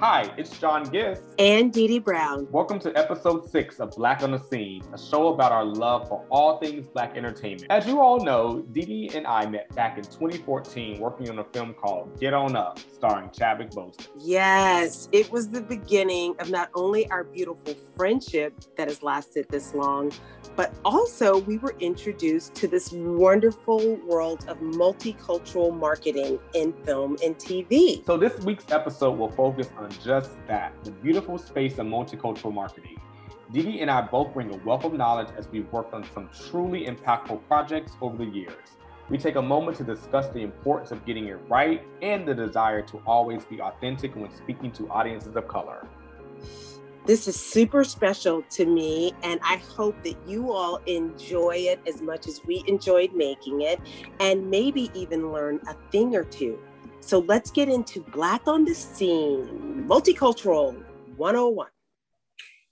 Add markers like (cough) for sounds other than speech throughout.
Hi, it's John Giss. And Dee Dee Brown. Welcome to episode six of Black on the Scene, a show about our love for all things Black entertainment. As you all know, Dee Dee and I met back in 2014 working on a film called Get On Up, starring Chadwick Boseman. Yes, it was the beginning of not only our beautiful friendship that has lasted this long, but also we were introduced to this wonderful world of multicultural marketing in film and TV. So this week's episode will focus on just that, the beautiful space of multicultural marketing. Dee and I both bring a wealth of knowledge as we've worked on some truly impactful projects over the years. We take a moment to discuss the importance of getting it right and the desire to always be authentic when speaking to audiences of color. This is super special to me, and I hope that you all enjoy it as much as we enjoyed making it, and maybe even learn a thing or two. So let's get into Black on the Scene Multicultural 101.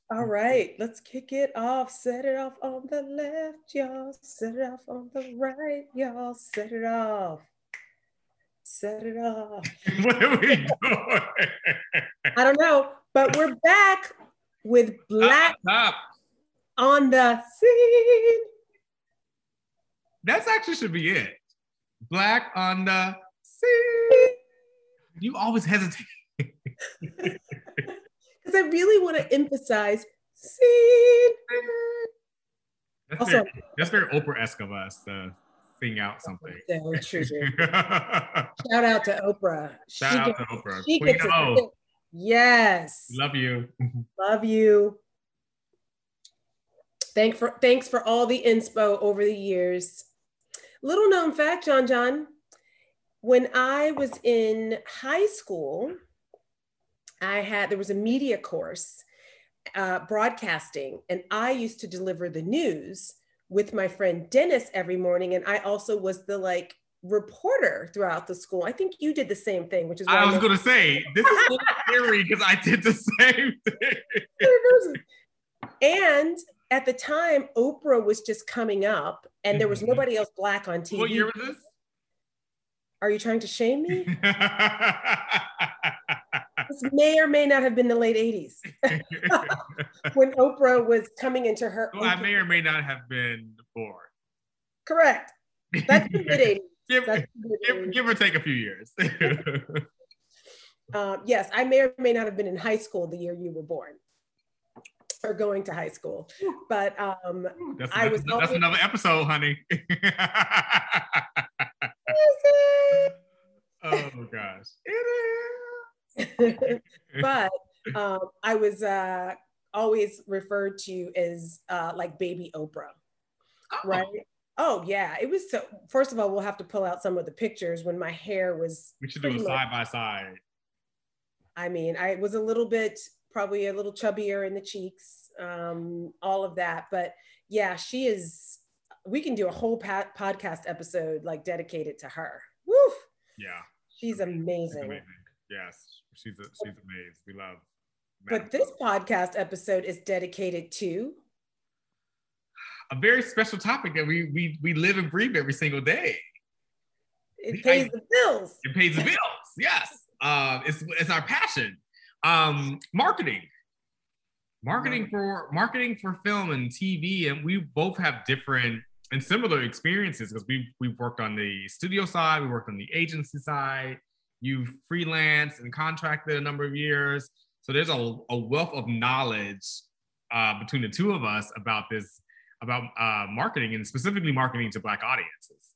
All right, let's kick it off. Set it off on the left, y'all. Set it off on the right, y'all. Set it off. Set it off. (laughs) what are we doing? I don't know, but we're back with Black Stop. on the Scene. That's actually should be it. Black on the scene. You always hesitate. (laughs) Because I really want to emphasize scene. That's, Also- very, that's very Oprah-esque of us to sing out something. So true. Shout (laughs) Shout out to Oprah. She out gets- to Oprah. she Queen gets it. O. Yes. Love you. Love you. Thank for thanks for all the inspo over the years. Little known fact, John John. When I was in high school, I had there was a media course, uh, broadcasting, and I used to deliver the news with my friend Dennis every morning, and I also was the like reporter throughout the school. I think you did the same thing, which is I was gonna say this is (laughs) scary because I did the same thing. and at the time, Oprah was just coming up, and there was Mhm. nobody else black on TV. What year was this? Are you trying to shame me? (laughs) This may or may not have been the late 80s (laughs) when Oprah was coming into her. Well, I may or may not have been born. Correct. That's the mid 80s. (laughs) Give, That's the mid give, give or take a few years. Uh, yes, I may or may not have been in high school the year you were born or going to high school. But um, that's, I was that's always- another episode, honey. Oh gosh. It but um, I was uh, always referred to as uh, like baby Oprah, Oh, right? Oh yeah, it was so. First of all, we'll have to pull out some of the pictures when my hair was. We should do a side by side. I mean, I was a little bit, probably a little chubbier in the cheeks, um, all of that. But yeah, she is. We can do a whole pa- podcast episode like dedicated to her. Woof. Yeah. She's She's amazing. amazing. Yes. She's a, she's amazing. We love But this podcast episode is dedicated to a very special topic that we we we live and breathe every single day. it pays the bills. It pays the bills. (laughs) Yes. Uh, it's it's our passion. Um, marketing. Marketing for marketing for film and TV, and we both have different and similar experiences because we we've worked on the studio side, we worked on the agency side. You've freelanced and contracted a number of years, so there's a, a wealth of knowledge uh, between the two of us about this about uh, marketing and specifically marketing to Black audiences.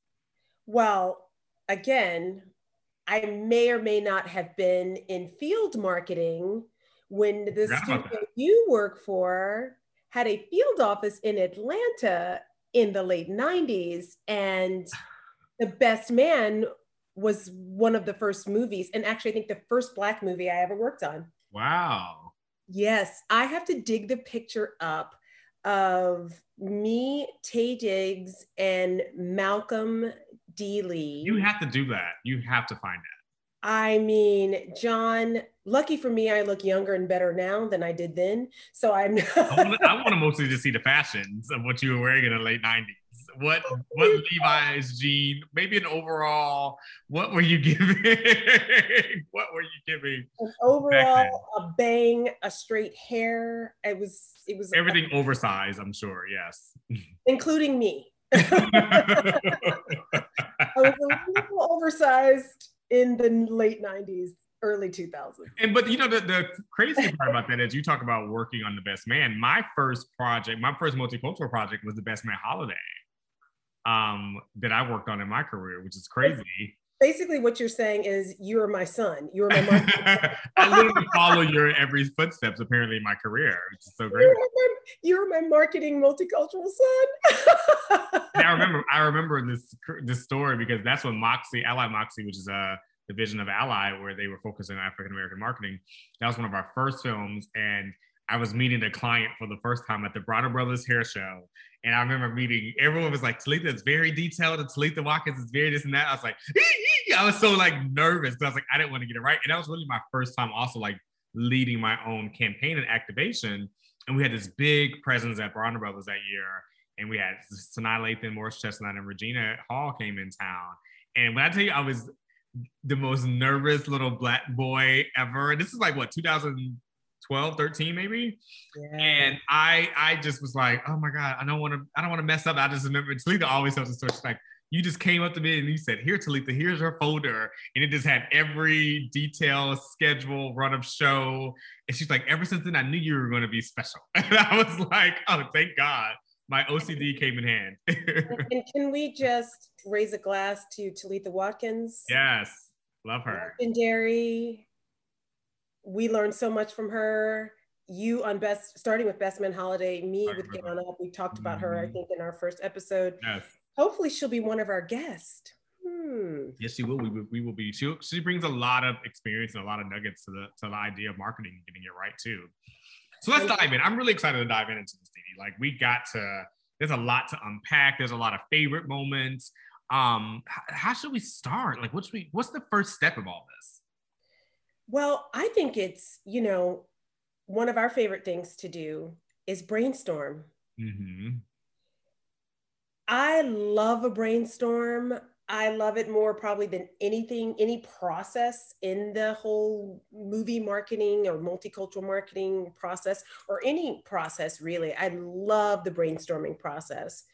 Well, again, I may or may not have been in field marketing when the studio you work for had a field office in Atlanta in the late 90s. And The Best Man was one of the first movies, and actually, I think the first Black movie I ever worked on. Wow. Yes, I have to dig the picture up of me, Taye Diggs, and Malcolm D. Lee. You have to do that. You have to find I mean, John, lucky for me, I look younger and better now than I did then. So I'm. (laughs) I want to mostly just see the fashions of what you were wearing in the late 90s. What oh, what Levi's jean, maybe an overall. What were you (laughs) giving? what were you giving? An overall, a bang, a straight hair. It was it was everything a, oversized. I'm sure. Yes, (laughs) including me. I was a little oversized in the late 90s early 2000s and but you know the, the crazy part about that is you talk about working on the best man. My first project my first multicultural project was the best man holiday um that i worked on in my career which is crazy basically what you're saying is you are my son you are my (laughs) mom i literally follow your every footsteps apparently in my career which is so great you're my, you're my marketing multicultural son (laughs) i remember i remember this this story because that's when moxie ally moxie which is uh, a division of ally where they were focusing on african american marketing that was one of our first films and I was meeting a client for the first time at the Bronner Brothers Hair Show. And I remember meeting, everyone was like, Talitha is very detailed and Talitha Watkins is very this and that. I was like, (laughs) (laughs) I was so like nervous because I was like, I didn't want to get it right. And that was really my first time also like leading my own campaign and activation. And we had this big presence at Bronner Brothers that year. And we had Sanaa Lathan, Morris Chestnut, and Regina Hall came in town. And when I tell you, I was the most nervous little black boy ever. This is like what, 2012, 13 maybe. Yeah. And I I just was like, oh my God, I don't want to, I don't want to mess up. I just remember Talitha always tells the story. She's like, you just came up to me and you said, here, Talitha, here's her folder. And it just had every detail, schedule, run of show. And she's like, ever since then, I knew you were going to be special. (laughs) And I was like, oh, thank God. My OCD came in hand. and can we just raise a glass to Talitha Watkins? Yes. Love her. Legendary, we learned so much from her. You on best, starting with Best Man Holiday, me with Get On Up. We talked about mm-hmm. her, I mm-hmm. think, in our first episode. Yes. Hopefully, she'll be one of our guests. Hmm. Yes, she will. We, we will be. She, she brings a lot of experience and a lot of nuggets to the to the idea of marketing and getting it right too. So let's dive in. I'm really excited to dive in into this, Dee. Like we got to. There's a lot to unpack. There's a lot of favorite moments. Um, how, how should we start? Like, what's we? What's the first step of all this? Well, I think it's, you know, one of our favorite things to do is brainstorm. Mm-hmm. I love a brainstorm. I love it more probably than anything, any process in the whole movie marketing or multicultural marketing process or any process really. I love the brainstorming process.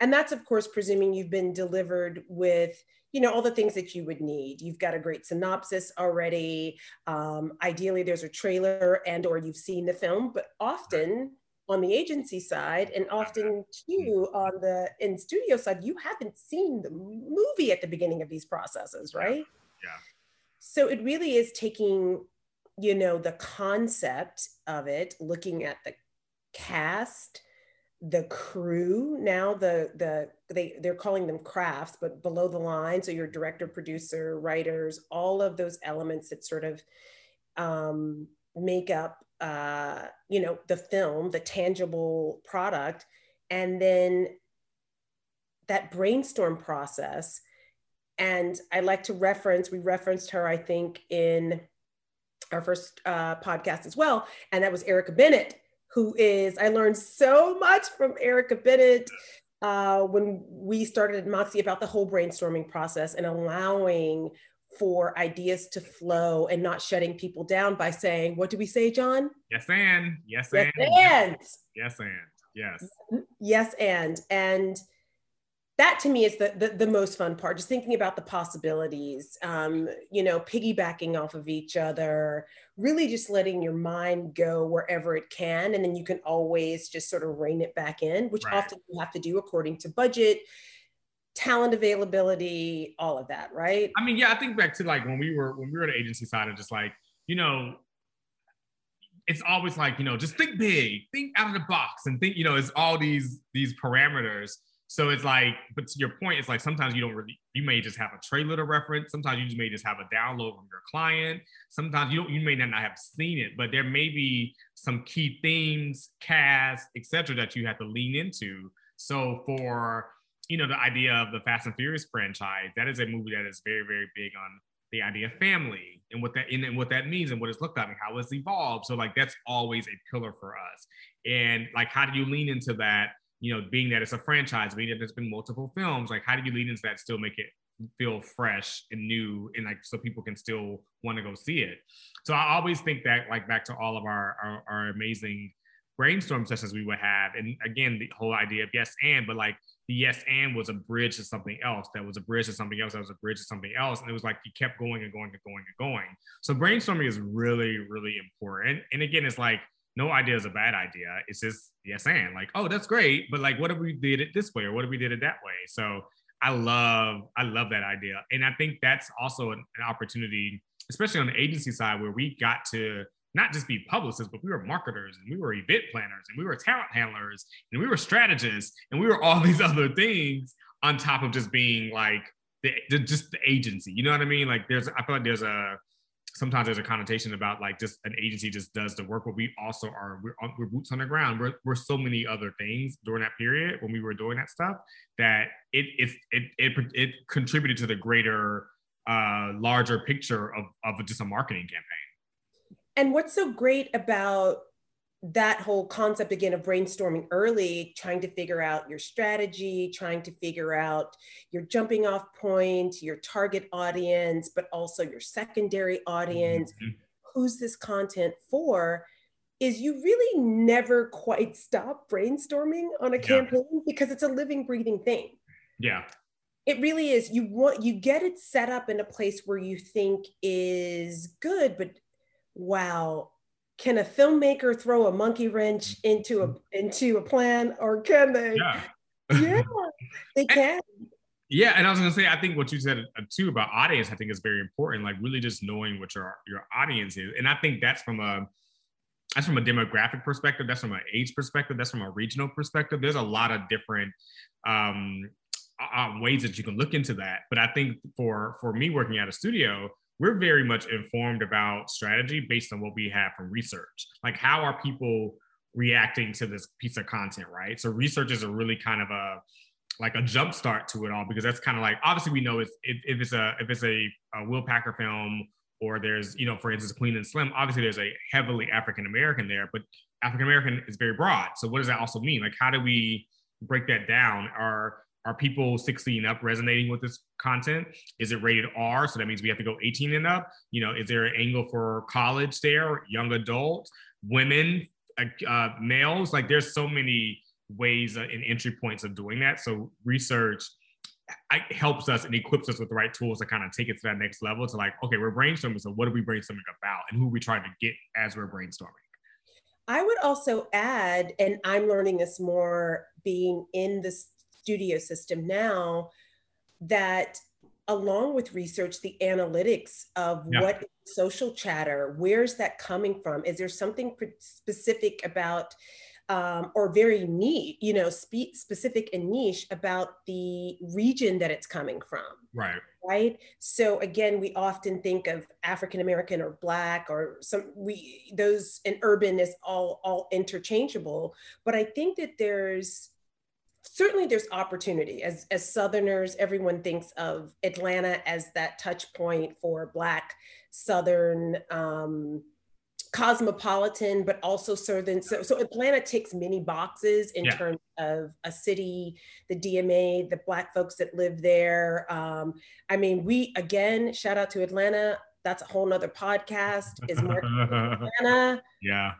And that's, of course, presuming you've been delivered with you know all the things that you would need you've got a great synopsis already um, ideally there's a trailer and or you've seen the film but often on the agency side and often too on the in studio side you haven't seen the movie at the beginning of these processes right? Yeah, yeah. so it really is taking you know the concept of it looking at the cast the crew. Now the the they they're calling them crafts but below the line so your director producer writers all of those elements that sort of um, make up uh, you know the film the tangible product and then that brainstorm process. And i like to reference we referenced her i think in our first uh, podcast as well and that was erica bennett who is, I learned so much from Erica Bennett uh, when we started at Moxie about the whole brainstorming process and allowing for ideas to flow and not shutting people down by saying, what do we say, John? Yes, and yes, yes and and yes, and yes, yes, and and that to me is the, the, the most fun part just thinking about the possibilities um, you know piggybacking off of each other really just letting your mind go wherever it can and then you can always just sort of rein it back in which right. often you have to do according to budget talent availability all of that right i mean yeah i think back to like when we were when we were the agency side of just like you know it's always like you know just think big think out of the box and think you know it's all these these parameters so it's like, but to your point, it's like sometimes you don't really, you may just have a trailer to reference. Sometimes you just may just have a download from your client. Sometimes you don't, you may not have seen it, but there may be some key themes, cast, etc., that you have to lean into. So for you know the idea of the Fast and Furious franchise, that is a movie that is very very big on the idea of family and what that and what that means and what it's looked at and how it's evolved. So like that's always a pillar for us. And like how do you lean into that? You know, being that it's a franchise, being that there's been multiple films, like how do you lean into that, still make it feel fresh and new and like so people can still want to go see it. So I always think that like back to all of our our, our amazing brainstorm sessions we would have. And again, the whole idea of yes and, but like the yes and was a bridge to something else. That was a bridge to something else. That was a bridge to something else. And it was like you kept going and going and going and going. So brainstorming is really, really important. And again, it's like no idea is a bad idea. It's just yes and like, oh, that's great. But like what if we did it this way or what if we did it that way? So I love, I love that idea. And I think that's also an, an opportunity, especially on the agency side, where we got to not just be publicists, but we were marketers and we were event planners and we were talent handlers and we were strategists and we were all (laughs) these other things on top of just being like the, the, just the agency. You know what I mean? Like there's, I feel like there's a sometimes there's a connotation about like just an agency just does the work, but we also are we're, we're boots on the ground. We're, we're so many other things during that period when we were doing that stuff that it it it it, it contributed to the greater uh, larger picture of of just a marketing campaign. And what's so great about that whole concept again of brainstorming early, trying to figure out your strategy, trying to figure out your jumping off point, your target audience, but also your secondary audience. Mm-hmm. Who's this content for? Is you really never quite stop brainstorming on a yeah. campaign because it's a living, breathing thing. Yeah. It really is. You want you get it set up in a place where you think is good, but wow, can a filmmaker throw a monkey wrench into a into a plan or can they? Yeah, yeah they (laughs) can. Yeah and i was going to say i think what you said uh, too about audience i think is very important like really just knowing what your your audience is and i think that's from a that's from a demographic perspective that's from an age perspective that's from a regional perspective there's a lot of different um, uh, ways that you can look into that but i think for for me working at a studio we're very much informed about strategy based on what we have from research. Like, how are people reacting to this piece of content, right? So, research is a really kind of a like a jump start to it all because that's kind of like obviously we know if, if it's a if it's a, a Will Packer film or there's you know for instance Queen and Slim, obviously there's a heavily African American there, but African American is very broad. So, what does that also mean? Like, how do we break that down? Are are people 16 up resonating with this content? Is it rated R? So that means we have to go 18 and up. You know, is there an angle for college there, young adults, women, uh, uh males? Like there's so many ways uh, and entry points of doing that. So research helps us and equips us with the right tools to kind of take it to that next level to like, okay, we're brainstorming. So what are we brainstorming about and who are we trying to get as we're brainstorming? I would also add, and I'm learning this more being in this studio system now that along with research the analytics of yeah. what social chatter where's that coming from? Is there something specific about um, or very neat you know spe- specific and niche about the region that it's coming from? Right. Right? So again we often think of african american or black or some we those and urban is all all interchangeable. But i think that there's certainly there's opportunity. As as southerners everyone thinks of atlanta as that touch point for black southern um, cosmopolitan but also southern so, so atlanta ticks many boxes in yeah. terms of a city the dma the black folks that live there. Um, i mean we again shout out to atlanta. That's a whole nother podcast. Is more (laughs) atlanta? Yeah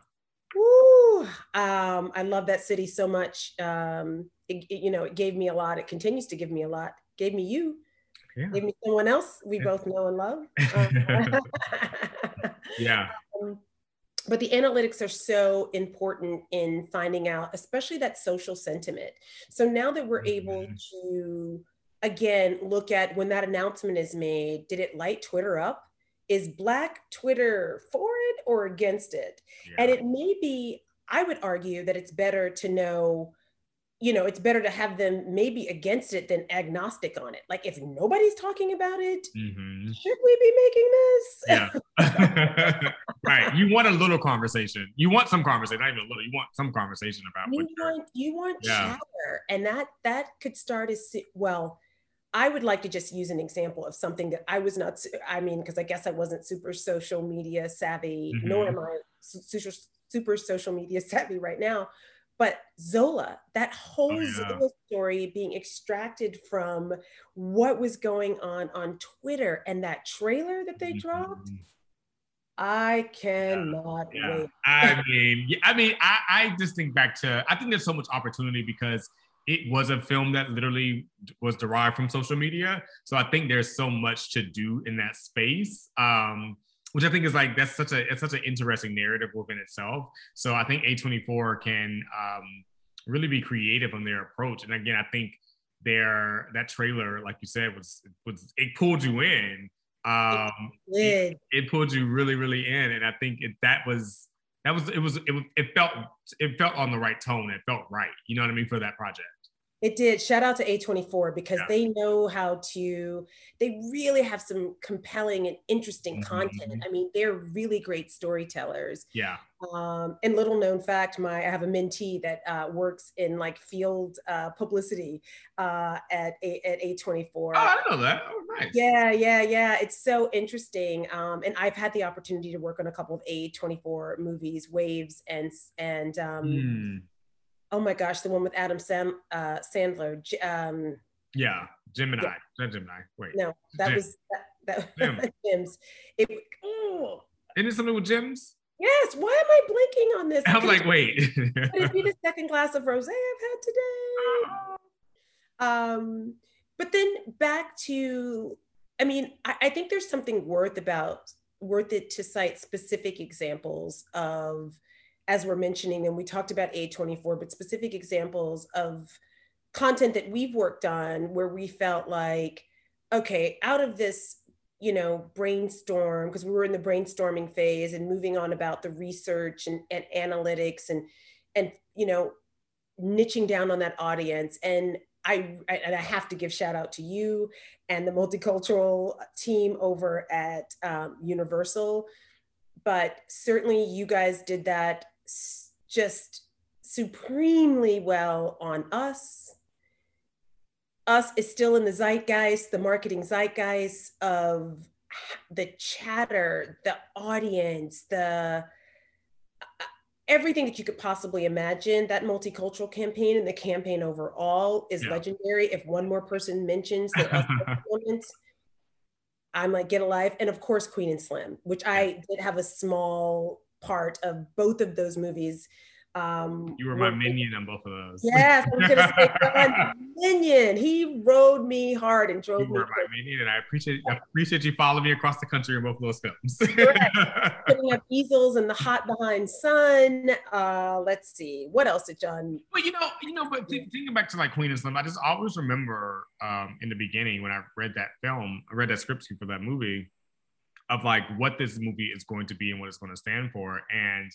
Um, I love that city so much. Um, it, it, you know, it gave me a lot. It continues to give me a lot. Gave me you. Yeah. Gave me someone else we yeah. both know and love. (laughs) Um, yeah. (laughs) Um, but the analytics are so important in finding out, especially that social sentiment. So now that we're mm-hmm. able to, again, look at when that announcement is made, did it light Twitter up? Is Black Twitter for it or against it? Yeah. And it may be, I would argue that it's better to know you know, it's better to have them maybe against it than agnostic on it. Like if nobody's talking about it, mm-hmm. should we be making this? Yeah. (laughs) right. You want a little conversation. You want some conversation, not even a little. You want some conversation about you want you want yeah. chatter. And that that could start as well. I would like to just use an example of something that I was not, I mean, because I guess I wasn't super social media savvy, mm-hmm. nor am I super, super social media (laughs) savvy right now. But Zola, that whole oh, yeah. Zola story being extracted from what was going on on Twitter and that trailer that they dropped. Mm-hmm. I cannot yeah, yeah. wait. I (laughs) mean, I mean, I, I just think back to I think there's so much opportunity because it was a film that literally was derived from social media. So I think there's so much to do in that space. Um, which I think is like that's such a it's such an interesting narrative within itself. So I think A24 can um, really be creative on their approach. And again, I think their that trailer, like you said, was was it pulled you in. Um, it, it pulled you really, really in, and I think it, that was that was it was it, it felt it felt on the right tone. It felt right. You know what I mean for that project. It did. Shout out to A24 because yeah. they know how to, they really have some compelling and interesting mm-hmm. content. I mean, they're really great storytellers. Yeah. Um, and little known fact, my I have a mentee that uh, works in like field uh, publicity uh, at a, at A24. Oh, I know that. Oh, nice. Yeah, yeah, yeah. It's so interesting. Um, and I've had the opportunity to work on a couple of A24 movies, Waves and and um, mm oh my gosh, the one with Adam Sam, uh, Sandler. Um, yeah, Gemini. Yeah. Not Gemini. Wait. No, that Jim. was that, that Gems. (laughs) It, oh. Isn't it something with Gems? Yes. Why am I blinking on this? (laughs) I'm like, wait. (laughs) Could it be the second glass of rosé I've had today? Um, but then back to, I mean, I, I think there's something worth about worth it to cite specific examples of as we're mentioning, and we talked about A24, but specific examples of content that we've worked on where we felt like, okay, out of this, you know, brainstorm, because we were in the brainstorming phase and moving on about the research and, and analytics and, and, you know, niching down on that audience. And I, and I have to give shout out to you and the multicultural team over at um, Universal. But certainly you guys did that just supremely well on us. Us is still in the zeitgeist, the marketing zeitgeist of the chatter, the audience, the everything that you could possibly imagine. That multicultural campaign and the campaign overall is yeah. legendary. If one more person mentions the elements, (laughs) I'm like, get alive. And of course, Queen and Slim, which I did have a small part of both of those movies. Um, you were my minion on both of those. Yes, I'm gonna say (laughs) minion. He rode me hard and drove you me. Were my minion, and I appreciate I appreciate you following me across the country in both of those films. (laughs) Putting up easels and the hot behind sun. Uh, let's see, what else did John? Well, you know, you know, but th- thinking back to like Queen and Slim, I just always remember um, in the beginning when I read that film, I read that script for that movie of like what this movie is going to be and what it's going to stand for. And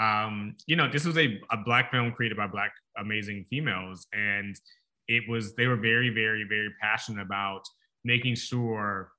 um, you know, this was a, a black film created by black amazing females, and it was they were very, very, very passionate about making sure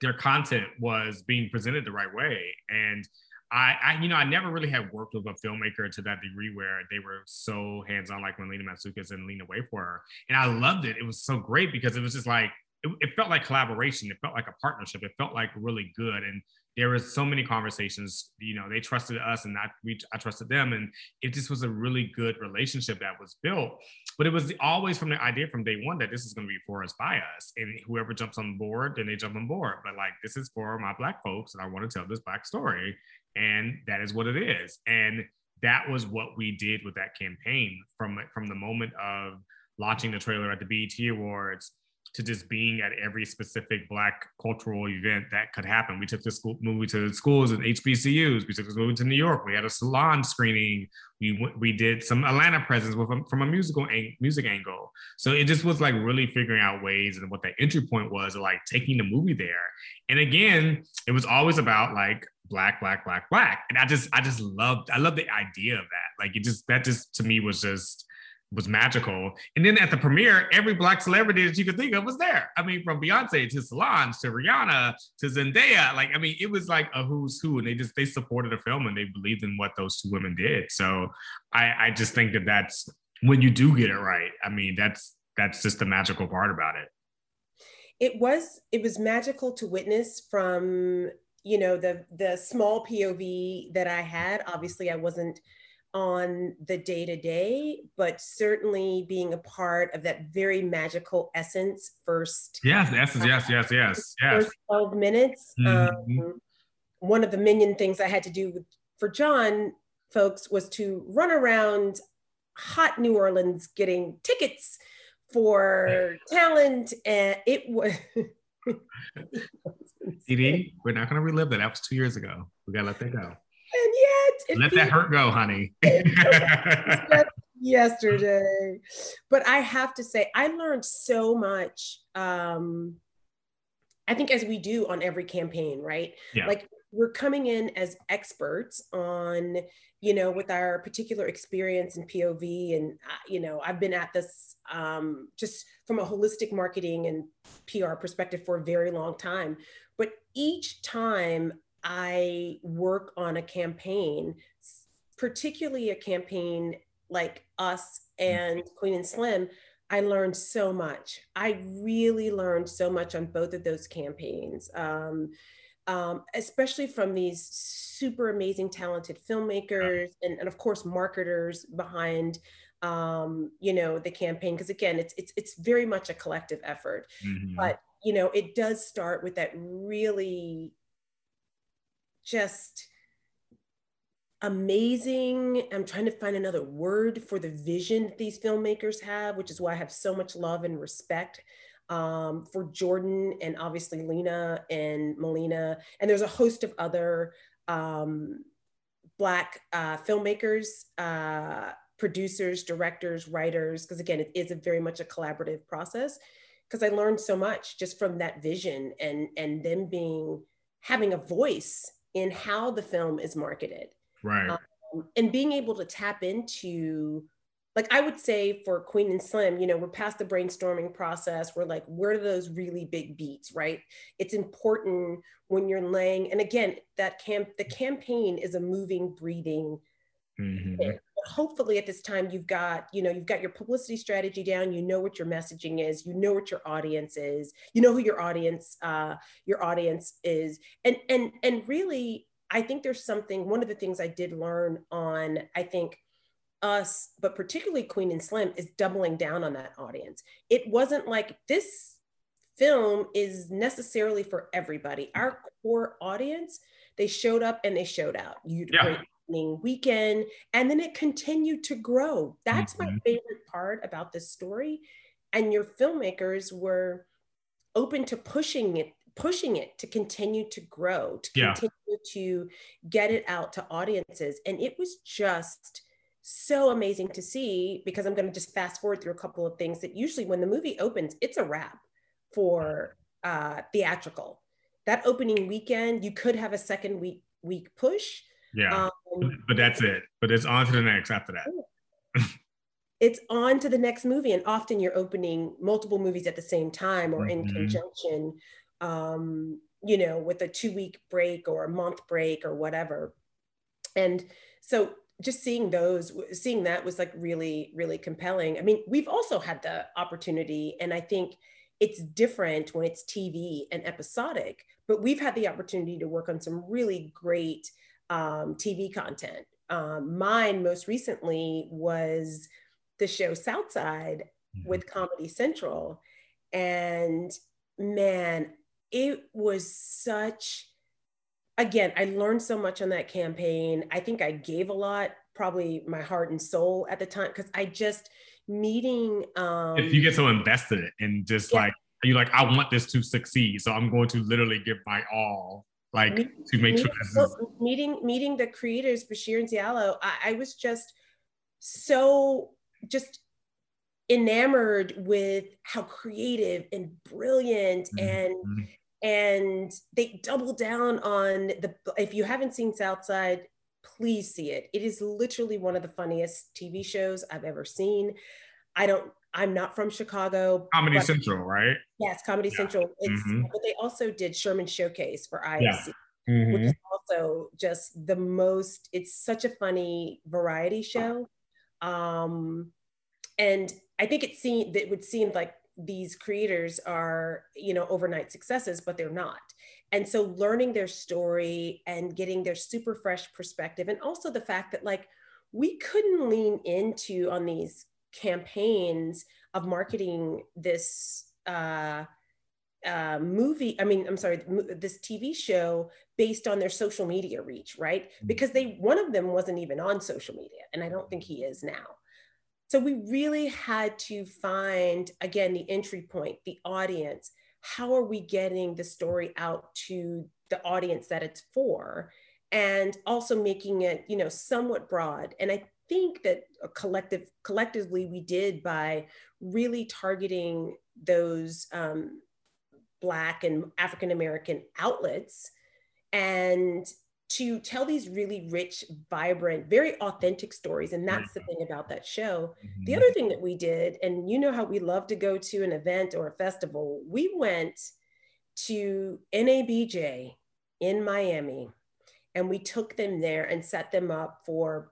their content was being presented the right way. And I, I, you know, I never really had worked with a filmmaker to that degree where they were so hands-on, like when Lena Matsoukas and Lena Waithe. And I loved it. It was so great because it was just like it, it, felt like collaboration. It felt like a partnership. It felt like really good. And there was so many conversations. You know, they trusted us, and I we I trusted them, and it just was a really good relationship that was built. But it was always from the idea from day one that this is going to be for us by us, and whoever jumps on board, then they jump on board. But like this is for my black folks, and I want to tell this black story, and that is what it is. And that was what we did with that campaign from from the moment of launching the trailer at the BET Awards to just being at every specific Black cultural event that could happen. We took this school, movie to the schools and HBCUs. We took this movie to New York. We had a salon screening. We we did some Atlanta presence with from a musical ang- music angle. So it just was like really figuring out ways and what the entry point was, like taking the movie there. And again, it was always about like black, black, black, black. And I just I just loved I love the idea of that. Like it just that just to me was just was magical. And then at the premiere, every black celebrity that you could think of was there. I mean, from Beyonce to Solange to Rihanna to Zendaya. Like, I mean, it was like a who's who, and they just they supported the film and they believed in what those two women did. So I, I just think that that's when you do get it right. I mean, that's that's just the magical part about it. it was it was magical to witness from you know the the small pov that i had obviously i wasn't on the day to day but certainly being a part of that very magical essence first yes essence yes yes yes (laughs) yes first 12 minutes mm-hmm. um, one of the minion things i had to do with, for john folks was to run around hot new orleans getting tickets for (laughs) talent and it was (laughs) CD, we're not gonna relive that. That was two years ago. We gotta let that go. And yet, let that hurt go, honey. (laughs) (laughs) yesterday, but I have to say, I learned so much. Um, I think as we do on every campaign, right? Yeah. Like we're coming in as experts on you know with our particular experience and pov and uh, you know i've been at this um, just from a holistic marketing and pr perspective for a very long time but each time i work on a campaign particularly a campaign like us and queen and slim I learned so much. I really learned so much on both of those campaigns. Um, um, especially from these super amazing, talented filmmakers and, and of course marketers behind um, you know the campaign. Because again, it's it's it's very much a collective effort, mm-hmm. but you know it does start with that really just amazing. I'm trying to find another word for the vision that these filmmakers have, which is why I have so much love and respect um, for Jordan and obviously Lena and Melina. And there's a host of other um, Black uh, filmmakers, uh, producers, directors, writers, because again, it is a very much a collaborative process. Because I learned so much just from that vision and and them being having a voice in how the film is marketed, right? Um, and being able to tap into like I would say for Queen and Slim, you know, we're past the brainstorming process. We're like, where are those really big beats, right? It's important when you're laying, and again, that camp, the campaign is a moving, breathing. Mm-hmm. Hopefully, at this time, you've got, you know, you've got your publicity strategy down. You know what your messaging is. You know what your audience is. You know who your audience, uh, your audience is, and and and really, I think there's something. One of the things I did learn on, I think us, but particularly Queen and Slim, is doubling down on that audience. It wasn't like this film is necessarily for everybody. Our core audience, they showed up and they showed out. You yeah. Weekend, and then it continued to grow. That's mm-hmm. my favorite part about this story. And your filmmakers were open to pushing it pushing it to continue to grow to yeah. continue to get it out to audiences and it was just so amazing to see because I'm going to just fast forward through a couple of things that usually when the movie opens, it's a wrap for uh, theatrical. That opening weekend, you could have a second week week push. Yeah, um, but that's it. But it's on to the next after that. (laughs) it's on to the next movie, and often you're opening multiple movies at the same time or in mm-hmm. conjunction. Um, you know, with a two week break or a month break or whatever. And so just seeing those seeing that was like really really compelling i mean we've also had the opportunity and i think it's different when it's tv and episodic but we've had the opportunity to work on some really great um, tv content um, mine most recently was the show southside mm-hmm. with comedy central and man it was such again, I learned so much on that campaign. I think I gave a lot, probably my heart and soul at the time, because I just meeting. Um, if you get so invested in just yeah. like you're like, I want this to succeed, so I'm going to literally give my all, like to make meeting, sure is meeting meeting the creators, Bashir and Diallo. I, I was just so just enamored with how creative and brilliant mm-hmm. and and they double down on the if you haven't seen southside please see it it is literally one of the funniest tv shows i've ever seen i don't i'm not from chicago comedy central right yes comedy yeah. central it's mm-hmm. but they also did sherman showcase for IFC, yeah. mm-hmm. which is also just the most it's such a funny variety show um and i think it seemed it would seem like these creators are you know overnight successes but they're not and so learning their story and getting their super fresh perspective and also the fact that like we couldn't lean into on these campaigns of marketing this uh, uh, movie i mean i'm sorry this tv show based on their social media reach right? Mm-hmm. because they one of them wasn't even on social media and i don't think he is now. So we really had to find again the entry point the audience. How are we getting the story out to the audience that it's for? And also making it you know somewhat broad. And i think that a collective collectively we did by really targeting those um, black and african american outlets and to tell these really rich, vibrant, very authentic stories. And that's the thing about that show. Mm-hmm. The other thing that we did, and you know how we love to go to an event or a festival, we went to NABJ in Miami and we took them there and set them up for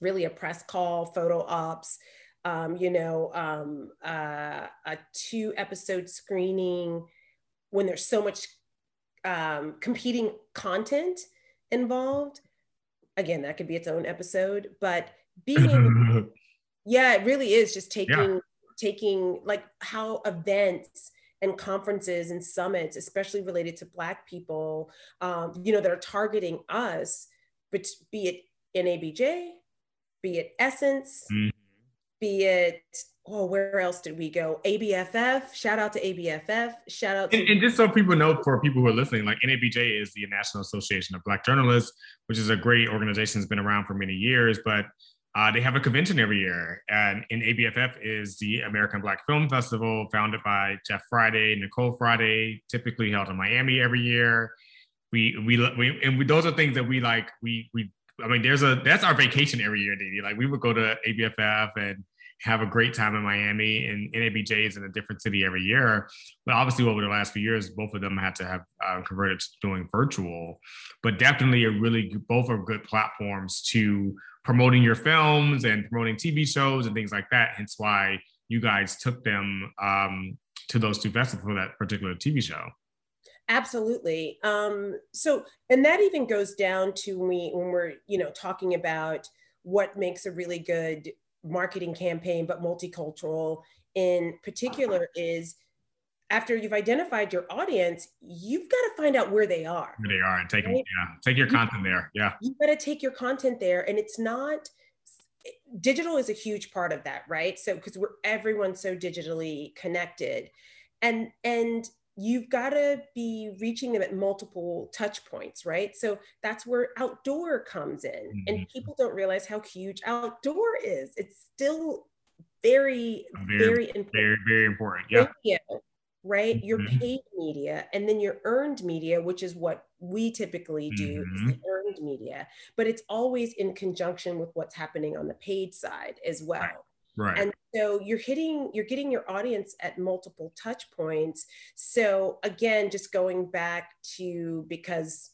really a press call, photo ops, um, you know, um, uh, a two episode screening when there's so much um, competing content involved. Again, that could be its own episode, but being, (laughs) yeah, it really is just taking, yeah. taking like how events and conferences and summits, especially related to Black people, um, you know, that are targeting us, but be it NABJ, be it Essence, mm-hmm. be it oh, where else did we go? ABFF. Shout out to ABFF. Shout out to. And, and, just so people know, for people who are listening, like NABJ is the National Association of Black Journalists, which is a great organization that's been around for many years, but uh, they have a convention every year. And in ABFF is the American Black Film Festival, founded by Jeff Friday, Nicole Friday, typically held in Miami every year. We, we, we and we, those are things that we like, we, we, I mean, there's a, that's our vacation every year, Dee Dee. Like we would go to ABFF and have a great time in Miami and NABJ is in a different city every year. But obviously, over the last few years, both of them had to have uh, converted to doing virtual. But definitely, a really both are good platforms to promoting your films and promoting TV shows and things like that. Hence why you guys took them um, to those two festivals for that particular TV show. Absolutely. Um, so, and that even goes down to when we when we're you know talking about what makes a really good marketing campaign, but multicultural in particular is after you've identified your audience, you've got to find out where they are. Where they are and take right? them, yeah, take your content there. Yeah. You've got to take your content there. And it's not digital is a huge part of that, right? So because we're everyone's so digitally connected. And and you've got to be reaching them at multiple touch points, right? So that's where outdoor comes in. Mm-hmm. And people don't realize how huge outdoor is. It's still very, very, very important. Very, very important. Yeah. Right? Mm-hmm. Your paid media and then your earned media, which is what we typically do, mm-hmm. is the earned media. But it's always in conjunction with what's happening on the paid side as well. Right. Right. And so you're hitting, you're getting your audience at multiple touch points. So again, just going back to because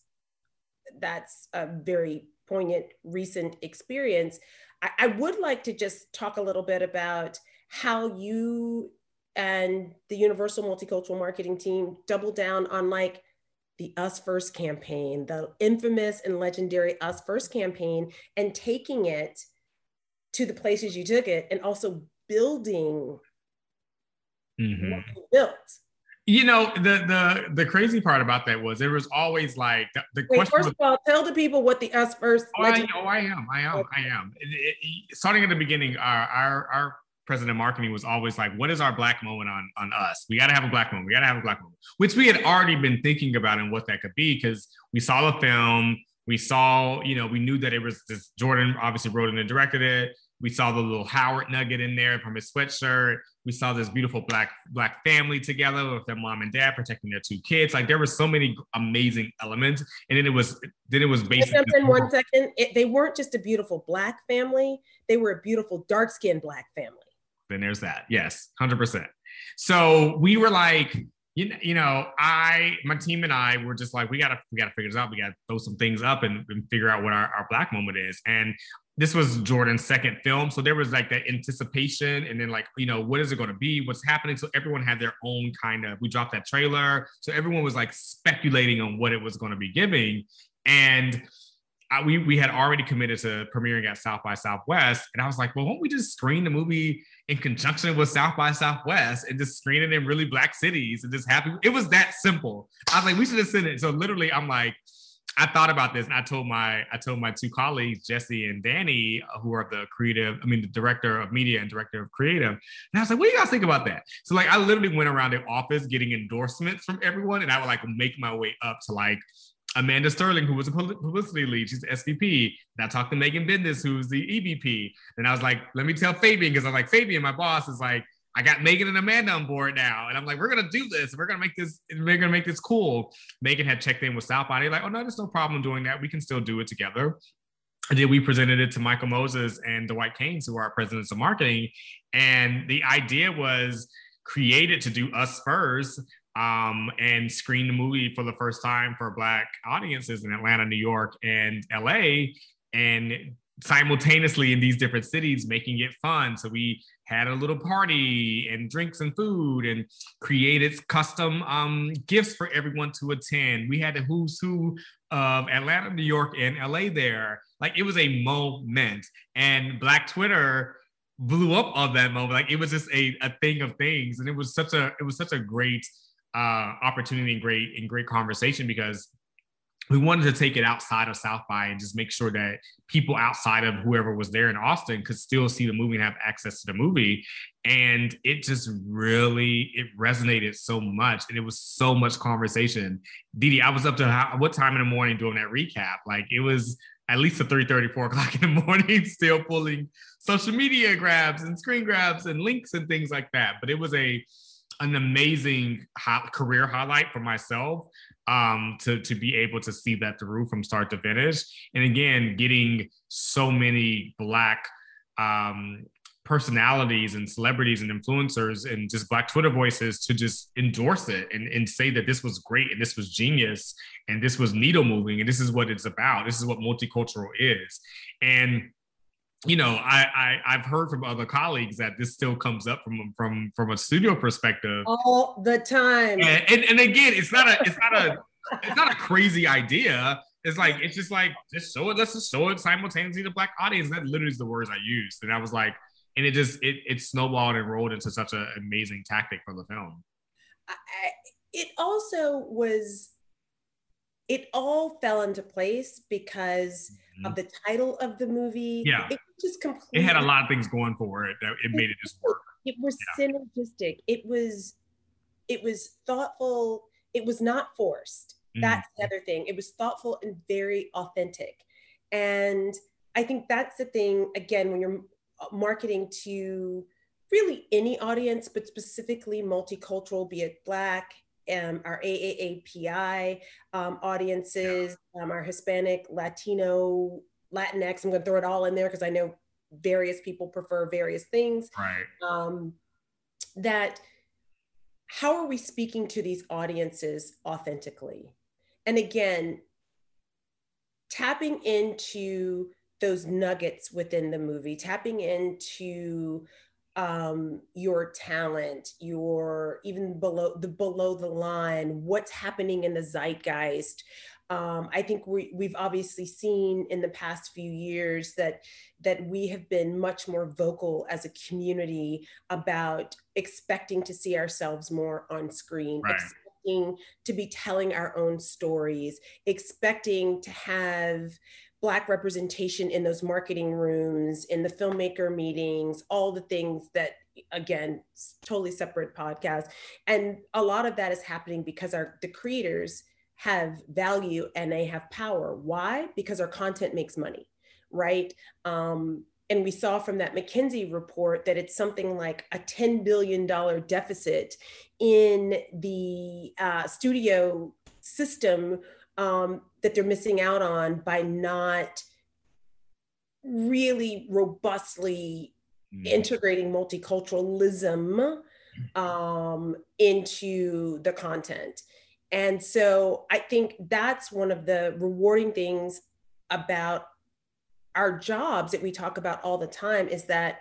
that's a very poignant recent experience, I, I would like to just talk a little bit about how you and the Universal Multicultural Marketing team double down on like the Us First campaign, the infamous and legendary Us First campaign, and taking it to the places you took it and also building mm-hmm. what you built. You know the the the crazy part about that was there was always like the, the Wait, question first was, of all tell the people what the us first oh, I, oh, I am i am i am. It, it, starting at the beginning our, our our president of marketing was always like what is our black moment on on us? We got to have a black moment we got to have a black moment which we had already been thinking about and what that could be because we saw the film we saw you know we knew that it was this jordan obviously wrote it and directed it we saw the little Howard nugget in there from his sweatshirt. We saw this beautiful black black family together with their mom and dad protecting their two kids. Like there were so many amazing elements, and then it was then it was basically. In one second, it, they weren't just a beautiful black family; they were a beautiful dark skinned black family. Then there's that. Yes, hundred percent. So we were like, you know, you know, I, my team and I were just like, we gotta, we gotta figure this out. We gotta throw some things up and, and figure out what our, our black moment is. And this was Jordan's second film. So there was like that anticipation and then like, you know, what is it going to be? What's happening? So everyone had their own kind of, we dropped that trailer. So everyone was like speculating on what it was going to be giving. And I, we, we had already committed to premiering at South by Southwest. And I was like, well, won't we just screen the movie in conjunction with South by Southwest and just screen it in really black cities and just happy? It was that simple. I was like, we should have sent it. So literally, I'm like, I thought about this and I told my I told my two colleagues, Jesse and Danny, who are the creative, I mean the director of media and director of creative. And I was like, what do you guys think about that? So like I literally went around the office getting endorsements from everyone and I would like make my way up to like Amanda Sterling, who was a publicity lead, she's the SVP. And I talked to Megan Bendis, who's the EVP. And I was like, let me tell Fabian, because I'm like, Fabian, my boss is like, I got Megan and Amanda on board now. And I'm like, we're gonna do this. We're gonna make this, we're gonna make this cool. Megan had checked in with South. They're like, oh no, there's no problem doing that. We can still do it together. And then we presented it to Michael Moses and Dwight Caines, who are our presidents of marketing. And the idea was created to do us first um, and screen the movie for the first time for Black audiences in Atlanta, New York, and LA. And simultaneously in these different cities, making it fun. So we had a little party and drinks and food and created custom um, gifts for everyone to attend. We had the who's who of Atlanta, New York, and LA there. Like it was a moment. And Black Twitter blew up on that moment. Like it was just a, a thing of things. And it was such a it was such a great uh, opportunity and great and great conversation because we wanted to take it outside of South by and just make sure that people outside of whoever was there in Austin could still see the movie and have access to the movie. And it just really it resonated so much, and it was so much conversation. Dee Dee, I was up to how, what time in the morning doing that recap? Like it was at least at 3 30, 4 o'clock in the (laughs) morning, still pulling social media grabs and screen grabs and links and things like that. But it was a an amazing career highlight for myself um, to to be able to see that through from start to finish. And again, getting so many black um, personalities and celebrities and influencers and just black Twitter voices to just endorse it and, and say that this was great and this was genius and this was needle moving and this is what it's about. This is what multicultural is. And you know, I, I have heard from other colleagues that this still comes up from from from a studio perspective all the time. And, and, and again, it's not a it's not a it's not a crazy idea. It's like it's just like just show it. Let's just show it simultaneously to black audience. That literally is the words I used, and I was like, and it just it it snowballed and rolled into such an amazing tactic for the film. I, it also was. It all fell into place because mm-hmm. of the title of the movie. Yeah. It just completely. It had a lot of things going for it. That it made it just work. (laughs) It was yeah. synergistic. It was, it was thoughtful. It was not forced. Mm-hmm. That's the other thing. It was thoughtful and very authentic. And I think that's the thing. Again, when you're marketing to really any audience, but specifically multicultural, be it Black, um, our AAPI um, audiences, um, our Hispanic, Latino, Latinx. I'm going to throw it all in there because I know various people prefer various things. Right. Um, that how are we speaking to these audiences authentically? And again, tapping into those nuggets within the movie, tapping into um, your talent, your even below the below the line, what's happening in the zeitgeist. Um, I think we, we've obviously seen in the past few years that that we have been much more vocal as a community about expecting to see ourselves more on screen, right. expecting to be telling our own stories, expecting to have black representation in those marketing rooms in the filmmaker meetings all the things that again totally separate podcast and a lot of that is happening because our the creators have value and they have power why because our content makes money right um, and we saw from that mckinsey report that it's something like a $10 billion deficit in the uh, studio system um, that they're missing out on by not really robustly mm. integrating multiculturalism um, into the content. And so I think that's one of the rewarding things about our jobs that we talk about all the time is that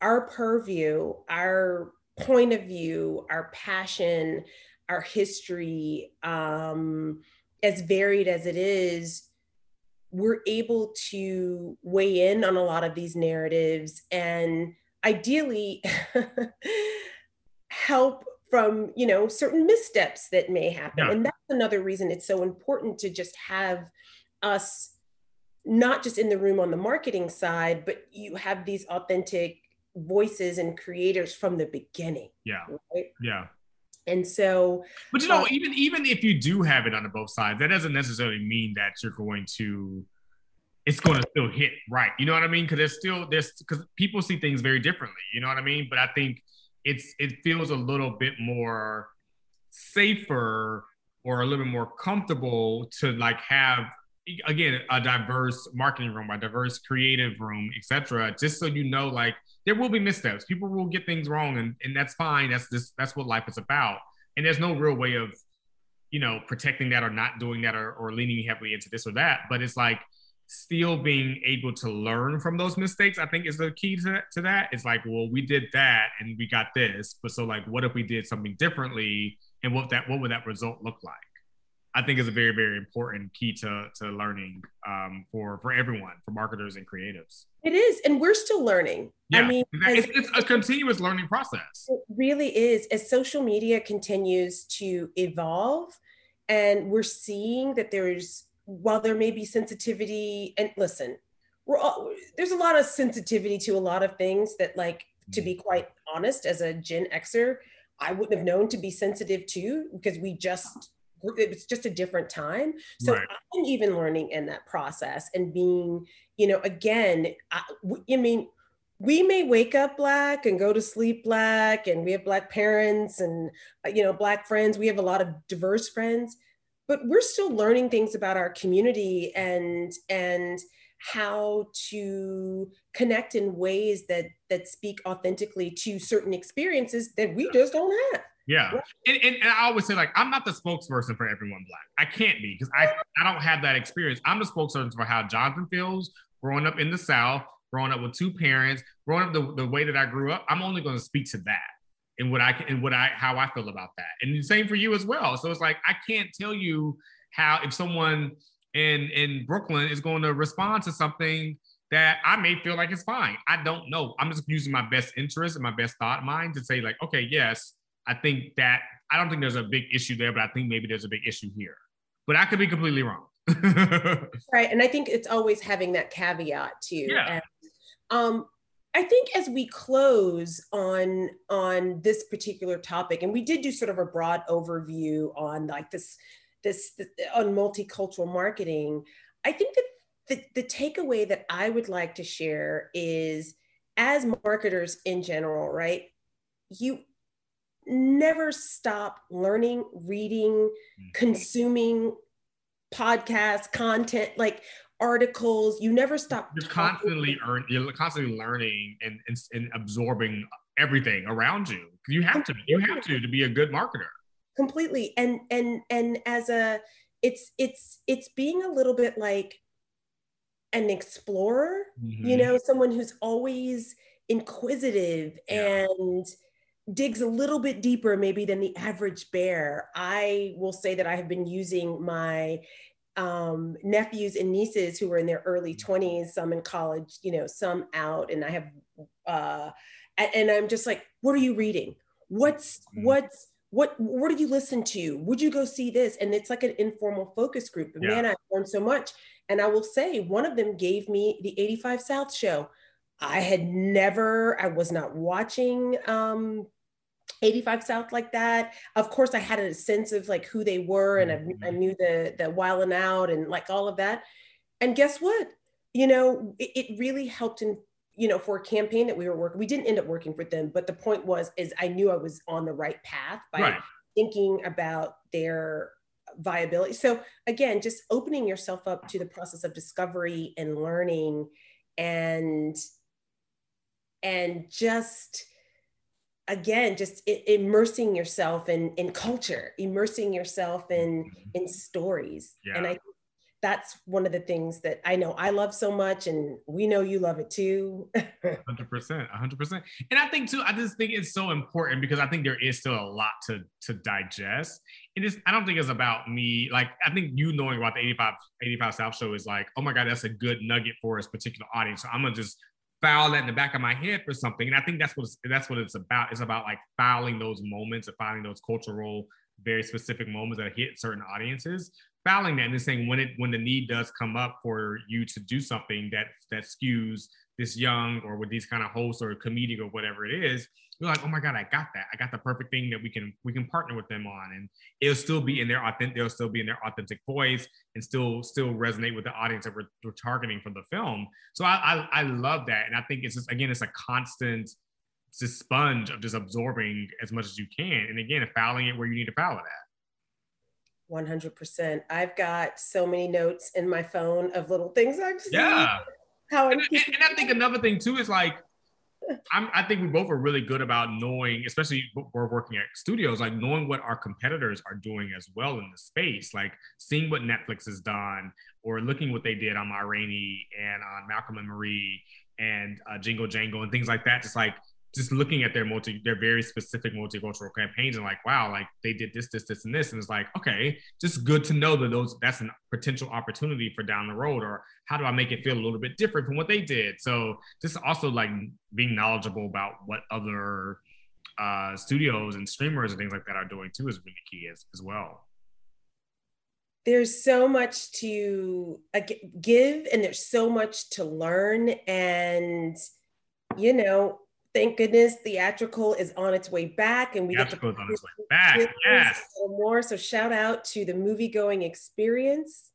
our purview, our point of view, our passion, our history, um, as varied as it is, we're able to weigh in on a lot of these narratives and ideally (laughs) help from you know certain missteps that may happen. Yeah. and that's another reason it's so important to just have us not just in the room on the marketing side but you have these authentic voices and creators from the beginning yeah. right? yeah. And so but you know uh, even even if you do have it on the both sides that doesn't necessarily mean that you're going to it's going to still hit right. You know what i mean? Because there's still there's because people see things very differently. You know what i mean? But i think it's it feels a little bit more safer or a little bit more comfortable to like have again a diverse marketing room a diverse creative room etc just so you know like there will be missteps. People will get things wrong and, and that's fine. That's this that's what life is about. And there's no real way of you know protecting that or not doing that or, or leaning heavily into this or that. But it's like still being able to learn from those mistakes, I think is the key to, to that. It's like, well, we did that and we got this, but so like, what if we did something differently, and what that what would that result look like? I think is a very very important key to to learning um, for for everyone, for marketers and creatives. It is, and we're still learning. Yeah, I mean, it's, it's a continuous learning process. It really is. As social media continues to evolve, and we're seeing that there's while there may be sensitivity and listen we're all there's a lot of sensitivity to a lot of things that like to mm-hmm. be quite honest as a gen xer i wouldn't have known to be sensitive to because we just it was just a different time. So right. i'm even learning in that process and being you know again I, I mean we may wake up black and go to sleep black and we have black parents and uh, you know black friends. We have a lot of diverse friends but we're still learning things about our community and and how to connect in ways that that speak authentically to certain experiences that we just don't have. Yeah. Right? and, and, and, i always say like i'm not the spokesperson for everyone black. I can't be because i i don't have that experience. I'm the spokesperson for how jonathan feels growing up in the south growing up with two parents growing up the, the way that i grew up. I'm only going to speak to that and what I and what I how I feel about that. And the same for you as well. So it's like I can't tell you how if someone in in Brooklyn is going to respond to something that I may feel like it's fine. I don't know. I'm just using my best interest and my best thought mind to say like, okay, yes, I think that I don't think there's a big issue there, but I think maybe there's a big issue here. But I could be completely wrong. (laughs) right. And I think it's always having that caveat too. Yeah. And, um, I think as we close on on this particular topic, and we did do sort of a broad overview on like this this, this on multicultural marketing. I think that the, the takeaway that I would like to share is as marketers in general, right? You never stop learning, reading, mm-hmm. consuming podcasts, content. Like articles. You never stop. You're constantly earn. You're constantly learning and, and, and absorbing everything around you. You have to. You have to to be a good marketer. Completely. And and and as a, it's it's it's being a little bit like an explorer. Mm-hmm. You know, someone who's always inquisitive yeah. and digs a little bit deeper maybe than the average bear. I will say that I have been using my um, nephews and nieces who were in their early 20s, some in college, you know, some out. And I have, uh, and I'm just like, what are you reading? What's, mm-hmm. what's, what, what did you listen to? Would you go see this? And it's like an informal focus group. And yeah. man, I learned so much. And I will say, one of them gave me the 85 South show. I had never, I was not watching um, 85 South like that. Of course, I had a sense of like who they were, and mm-hmm. I, I, knew the the Wild 'N Out and like all of that. And guess what? You know, it, it, really helped in you know for a campaign that we were working. We didn't end up working for them, but the point was is I knew I was on the right path by right. thinking about their viability. So again, just opening yourself up to the process of discovery and learning, and and just again just immersing yourself in in culture immersing yourself in mm-hmm. in stories yeah. and i that's one of the things that I know I love so much, and we know you love it too. (laughs) Hundred percent, hundred percent. And I think too, I just think it's so important because I think there is still a lot to to digest. and It is. I don't think it's about me. Like I think you knowing about the 85, 85 South show is like, oh my god, that's a good nugget for this particular audience. So I'm gonna just file that in the back of my head for something. And I think that's what it's, that's what it's about. It's about like filing those moments and filing those cultural, very specific moments that hit certain audiences fouling that and saying when it when the need does come up for you to do something that that skews this young or with these kind of hosts or comedic or whatever it is, you're like, oh my god, I got that. I got the perfect thing that we can we can partner with them on, and it'll still be in their authentic. They'll still be in their authentic voice and still still resonate with the audience that we're, we're targeting for the film. So I, I I love that, and I think it's just again it's a constant just sponge of just absorbing as much as you can, and again fouling it where you need to foul it at. 100%. I've got so many notes in my phone of little things I've seen. Yeah. How and, and, and I think another thing too is like, I'm, i think we both are really good about knowing, especially we're working at studios, like knowing what our competitors are doing as well in the space, like seeing what Netflix has done or looking what they did on Ma Rainey and on Malcolm and Marie and uh, Jingle Jangle and things like that. Just like just looking at their multi their very specific multicultural campaigns and like wow like they did this this this and this. And it's like okay just good to know that those that's a potential opportunity for down the road or how do i make it feel a little bit different from what they did? So just also like being knowledgeable about what other uh, studios and streamers and things like that are doing too is really key as, as well. There's so much to give and there's so much to learn and you know thank goodness theatrical is on its way back and we get to on its way back yes. more. So shout out to the movie going experience.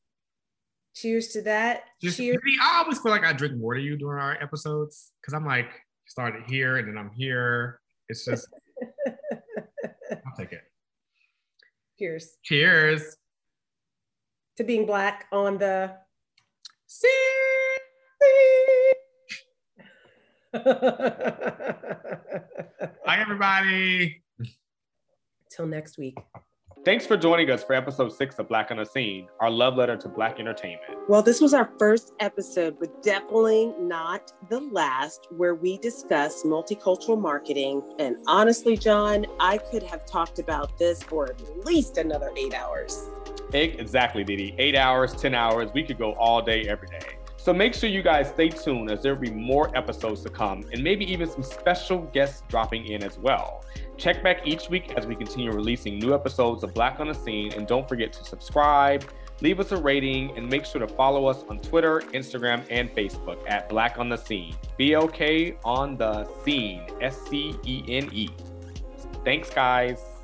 Cheers to that. Just, cheers. i always feel like i drink more to you during our episodes because i'm like started here and then i'm here. It's just (laughs) i'll take it. Cheers. Cheers. To being black on the sea (laughs) Bye, everybody. Till next week. Thanks for joining us for episode six of Black on the Scene, our love letter to Black entertainment. Well, this was our first episode, but definitely not the last, where we discuss multicultural marketing. And honestly, John, I could have talked about this for at least another eight hours. Exactly, Dee Dee. Eight hours, 10 hours. We could go all day, every day. So make sure you guys stay tuned as there will be more episodes to come and maybe even some special guests dropping in as well. Check back each week as we continue releasing new episodes of Black on the Scene and don't forget to subscribe, leave us a rating, and make sure to follow us on Twitter, Instagram, and Facebook at Black on the Scene. B-O-K on the Scene, S-C-E-N-E. Thanks, guys.